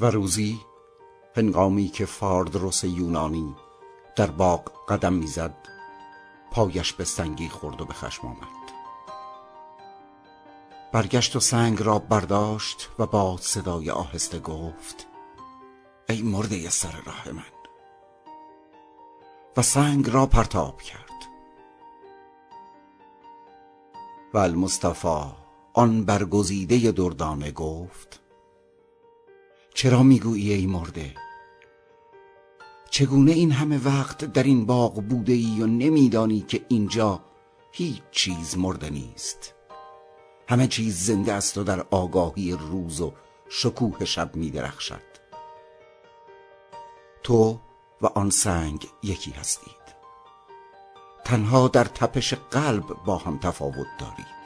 و روزی هنگامی که فاردروس یونانی در باغ قدم می‌زد پایش به سنگی خورد و به خشم آمد. برگشت و سنگ را برداشت و با صدای آهسته گفت ای مرده سر راه من. و سنگ را پرتاب کرد. و المصطفى آن برگزیده دردانه گفت چرا می‌گویی ای مرده؟ چگونه این همه وقت در این باغ بوده ای و نمیدانی که اینجا هیچ چیز مرده نیست؟ همه چیز زنده است و در آگاهی روز و شکوه شب می درخشد تو و آن سنگ یکی هستید. تنها در تپش قلب با هم تفاوت دارید.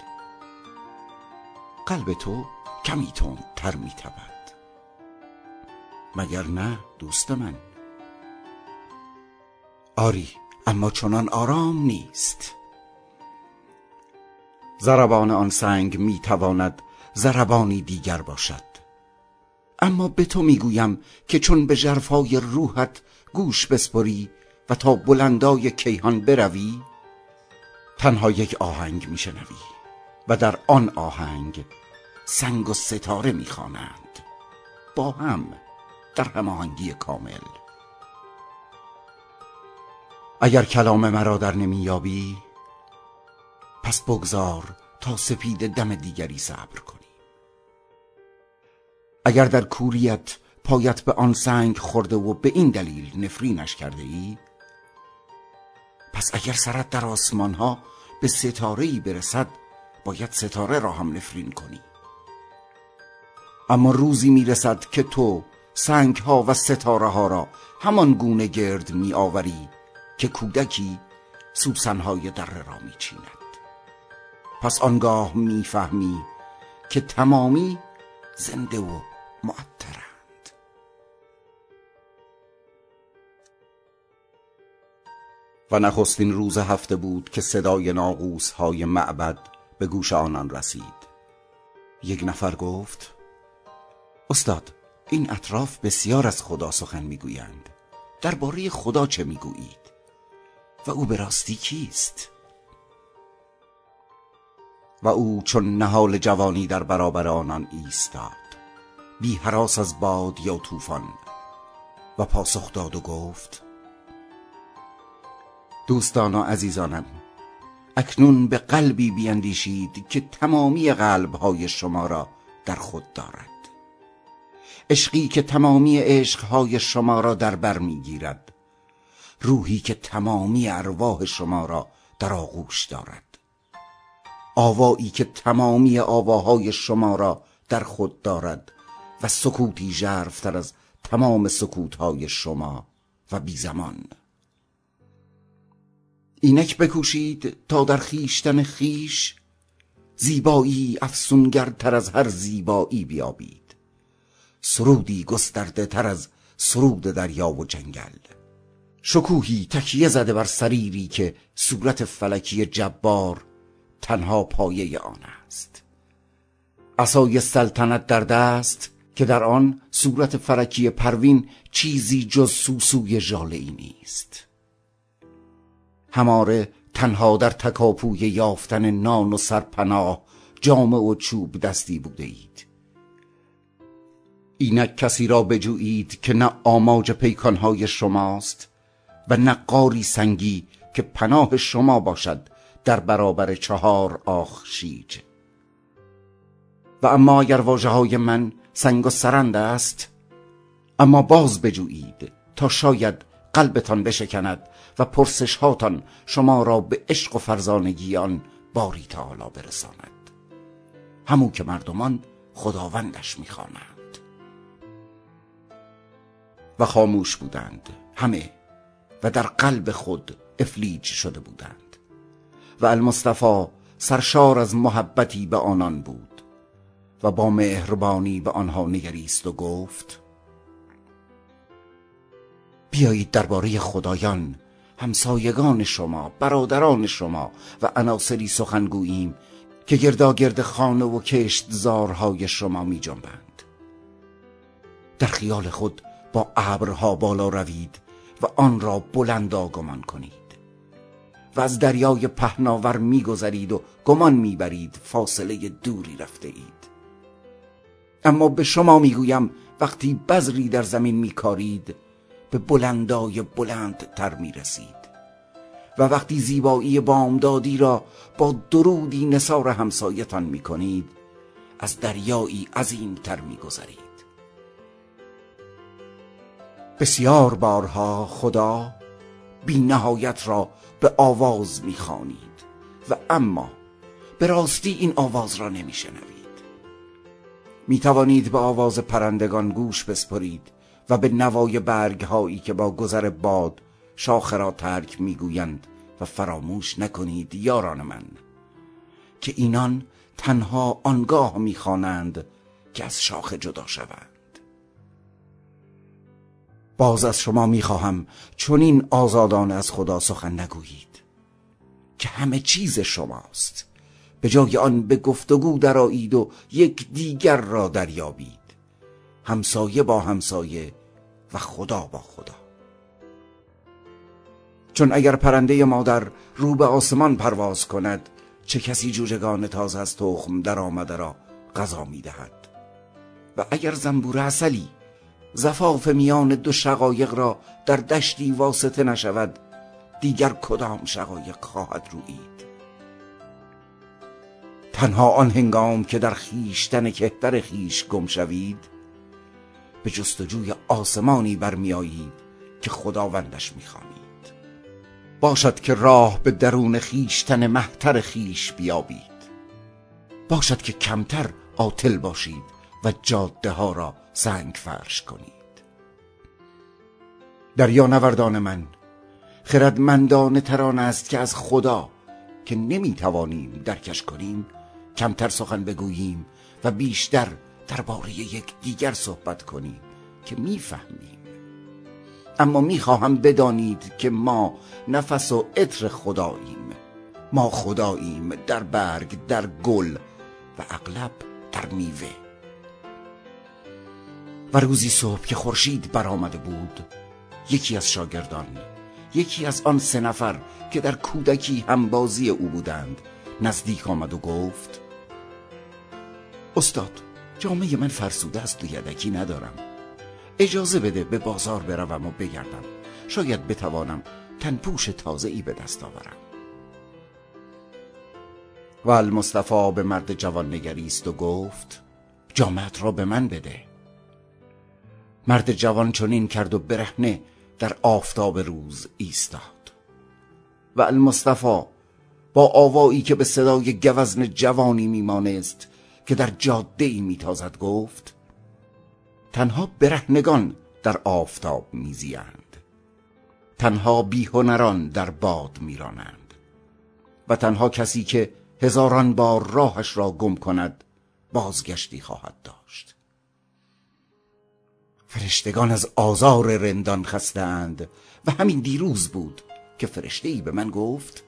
قلب تو کمی تر می تبد مگر نه دوست من. آری اما چنان آرام نیست. زربان آن سنگ می تواند زربانی دیگر باشد. اما به تو می‌گویم که چون به جرفای روحت گوش بسپری و تا بلندای کیهان بروی تنها یک آهنگ میشنوی و در آن آهنگ سنگ و ستاره می‌خوانند. با هم. در هماهنگی کامل. اگر کلام مرا در نمییابی پس بگذار تا سپید دم دیگری صبر کنی. اگر در کوریت پایت به آن سنگ خورده و به این دلیل نفرینش کرده ای پس اگر سرت در آسمان ها به ستاره ای برسد باید ستاره را هم نفرین کنی. اما روزی می‌رسد که تو سنگ ها و ستاره ها را همان گونه گرد می آوری که کودکی سوسن های دره را می چیند پس آنگاه می‌فهمی که تمامی زنده و معطرند. و نخستین روز هفته بود که صدای ناقوس های معبد به گوش آنان رسید. یک نفر گفت استاد این اطراف بسیار از خدا سخن می‌گویند. درباره خدا چه می‌گویید؟ و او به راستی کیست؟ و او چون نهال جوانی در برابر آنان ایستاد. بی حراس از باد یا طوفان. و پاسخ داد و گفت دوستان و عزیزانم اکنون به قلبی بیندیشید که تمامی قلبهای شما را در خود دارد. عشقی که تمامی عشقهای شما را در بر می‌گیرد. روحی که تمامی ارواح شما را در آغوش دارد. آوایی که تمامی آواهای شما را در خود دارد و سکوتی ژرفتر از تمام سکوتهای شما و بی زمان. اینک بکوشید تا در خیشتن خیش زیبایی افسونگرتر از هر زیبایی بیابید. سرودی گسترده تر از سرود دریا و جنگل. شکوهی تکیه زده بر سریری که صورت فلکی جبار تنها پایه آن است. عصای سلطنت در دست که در آن صورت فرکی پروین چیزی جز سوسوی ژاله نیست. هماره تنها در تکاپوی یافتن نان و سرپناه جامه و چوب دستی بوده اید. اینک کسی را بجویید که نه آماج پیکانهای شماست و نه قاری سنگی که پناه شما باشد در برابر چهار آخ شیج و اما اگر واجه های من سنگ و سرند است اما باز بجویید تا شاید قلبتان بشکند و پرسش هاتان شما را به عشق و فرزانگی آن باری تعالی برساند. همون که مردمان خداوندش می‌خوانند. و خاموش بودند همه و در قلب خود افلیج شده بودند. و المصطفى سرشار از محبتی به آنان بود و با مهربانی به آنها نگریست و گفت بیایید درباره خدایان همسایگان شما برادران شما و عناصری سخن گوییم که گرد خانه و کشت زارهای شما می جنبند. در خیال خود با ابرها بالا روید و آن را بلند گمان کنید. و از دریای پهناور میگذرید و گمان می‌برید فاصله دوری رفته اید اما به شما می‌گویم وقتی بذری در زمین میکارید به بلندای بلند تر می‌رسید. و وقتی زیبایی بامدادی را با درودی نصار همسایتان می‌کنید از دریایی عظیم تر میگذرید. بسیار بارها خدا بی نهایت را به آواز می‌خوانید و اما به راستی این آواز را نمیشنوید. می توانید به آواز پرندگان گوش بسپرید و به نوای برگ هایی که با گذر باد شاخه را ترک می‌گویند و فراموش نکنید یاران من که اینان تنها آنگاه می‌خوانند که از شاخه جدا شوند. باز از شما می‌خواهم. این آزادان از خدا سخن نگویید. که همه چیز شماست. به جای آن به گفتگو درایید و یک دیگر را دریابید. همسایه با همسایه و خدا با خدا. چون اگر پرنده مادر رو به آسمان پرواز کند چه کسی جوجگان تازه از تخم در آمده را غذا می‌دهد؟ و اگر زنبور اصلی زفاف میان دو شقایق را در دشتی واسطه نشود. دیگر کدام شقایق خواهد روید؟ تنها آن هنگام که در خیشتن کهتر خیش گم شوید به جستجوی آسمانی برمیآیید که خداوندش می‌خوانید. باشد که راه به درون خیشتن محتر خیش بیابید. باشد که کمتر عاطل باشید. و جاده ها را سنگ فرش کنید. دریا نوردان من خردمندانه تران است که از خدا که نمی‌توانیم درکش کنیم کمتر سخن بگوییم و بیشتر درباره یک دیگر صحبت کنیم که می‌فهمیم. اما می‌خواهم بدانید که ما نفس و عطر خداییم. ما خداییم در برگ در گل و اغلب در میوه. و روزی صبح که خورشید برآمده بود یکی از شاگردان یکی از آن سه نفر که در کودکی همبازی او بودند نزدیک آمد و گفت استاد جامعه من فرسوده است و یدکی ندارم. اجازه بده به بازار بروم و بگردم. شاید بتوانم تنپوش تازه ای به دست آورم. و المصطفى به مرد جوان نگریست و گفت جامعت را به من بده. مرد جوان چنین کرد و برهنه در آفتاب روز ایستاد. و المصطفى با آوایی که به صدای گوزن جوانی میمانست که در جاده ای میتازد گفت تنها برهنگان در آفتاب میزیند. تنها بیهنران در باد میرانند. و تنها کسی که هزاران بار راهش را گم کند بازگشتی خواهد داشت. فرشتگان از آزار رندان خستند و همین دیروز بود که فرشته ای به من گفت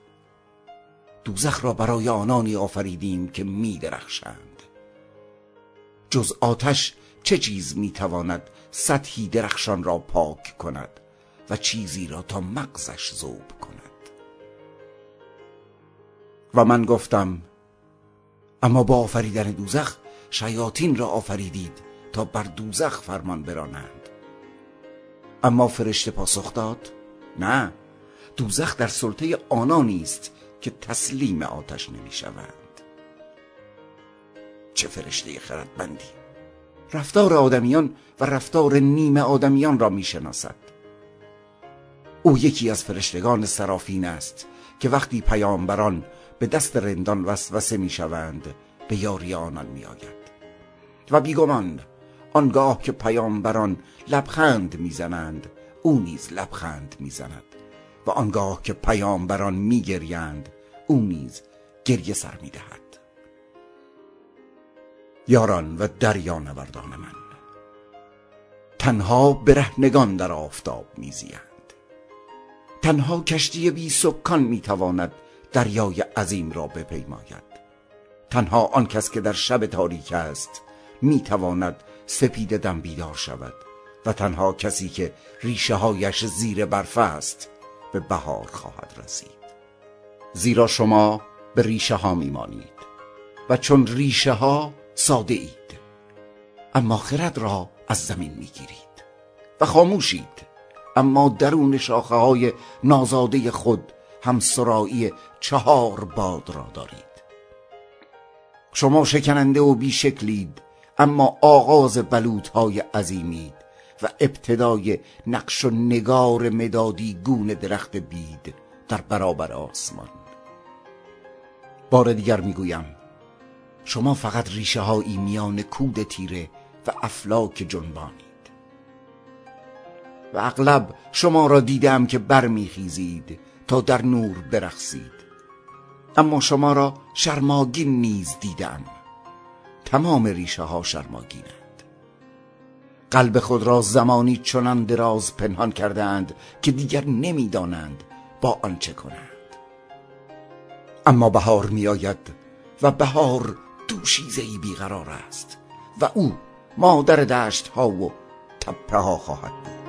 دوزخ را برای آنانی آفریدیم که می درخشند. جز آتش چه چیز می‌تواند سطحی درخشان را پاک کند و چیزی را تا مغزش زوب کند؟ و من گفتم اما با آفریدن دوزخ شیاطین را آفریدید تا بر دوزخ فرمان برانند. اما فرشته پاسخ داد نه دوزخ در سلطه آنانی است که تسلیم آتش نمی‌شوند. چه فرشته خردمندی! رفتار آدمیان و رفتار نیمه آدمیان را می‌شناسد. او یکی از فرشتگان سرافین است که وقتی پیامبران به دست رندان وسوسه می‌شوند به یاری آنان میآید. و بیگمان آنگاه که پیامبران لبخند می‌زنند او نیز لبخند می‌زند. و آنگاه که پیامبران میگریند او نیز گریه سر می‌دهد. یاران و دریا نوردان من تنها برهنگان در آفتاب میزیند. تنها کشتی بی سکان می‌تواند دریای عظیم را بپیماید. تنها آن کس که در شب تاریک است می‌تواند سپید دم بیدار شود و تنها کسی که ریشه هایش زیر برف است به بهار خواهد رسید. زیرا شما به ریشه ها میمانید و چون ریشه ها ساده اید اما خرد را از زمین می‌گیرید و خاموشید اما درون شاخه های نازاده خود هم سرایی چهار باد را دارید. شما شکننده و بیشکلید اما آغاز بلوط های عظیمید و ابتدای نقش و نگار مدادی گونه درخت بید در برابر آسمان. بار دیگر می‌گویم شما فقط ریشه هایی میان کود تیره و افلاک جنبانید. و اغلب شما را دیدم که برمیخیزید تا در نور برخصید اما شما را شرماگین نیز دیدم. تمام ریشه ها شرماگینند. قلب خود را زمانی چنان دراز پنهان کردند که دیگر نمی‌دانند با آن چه کنند. اما بهار میآید و بهار دوشیزه ای بیقرار است و او مادر دشت ها و تپه ها خواهد بود.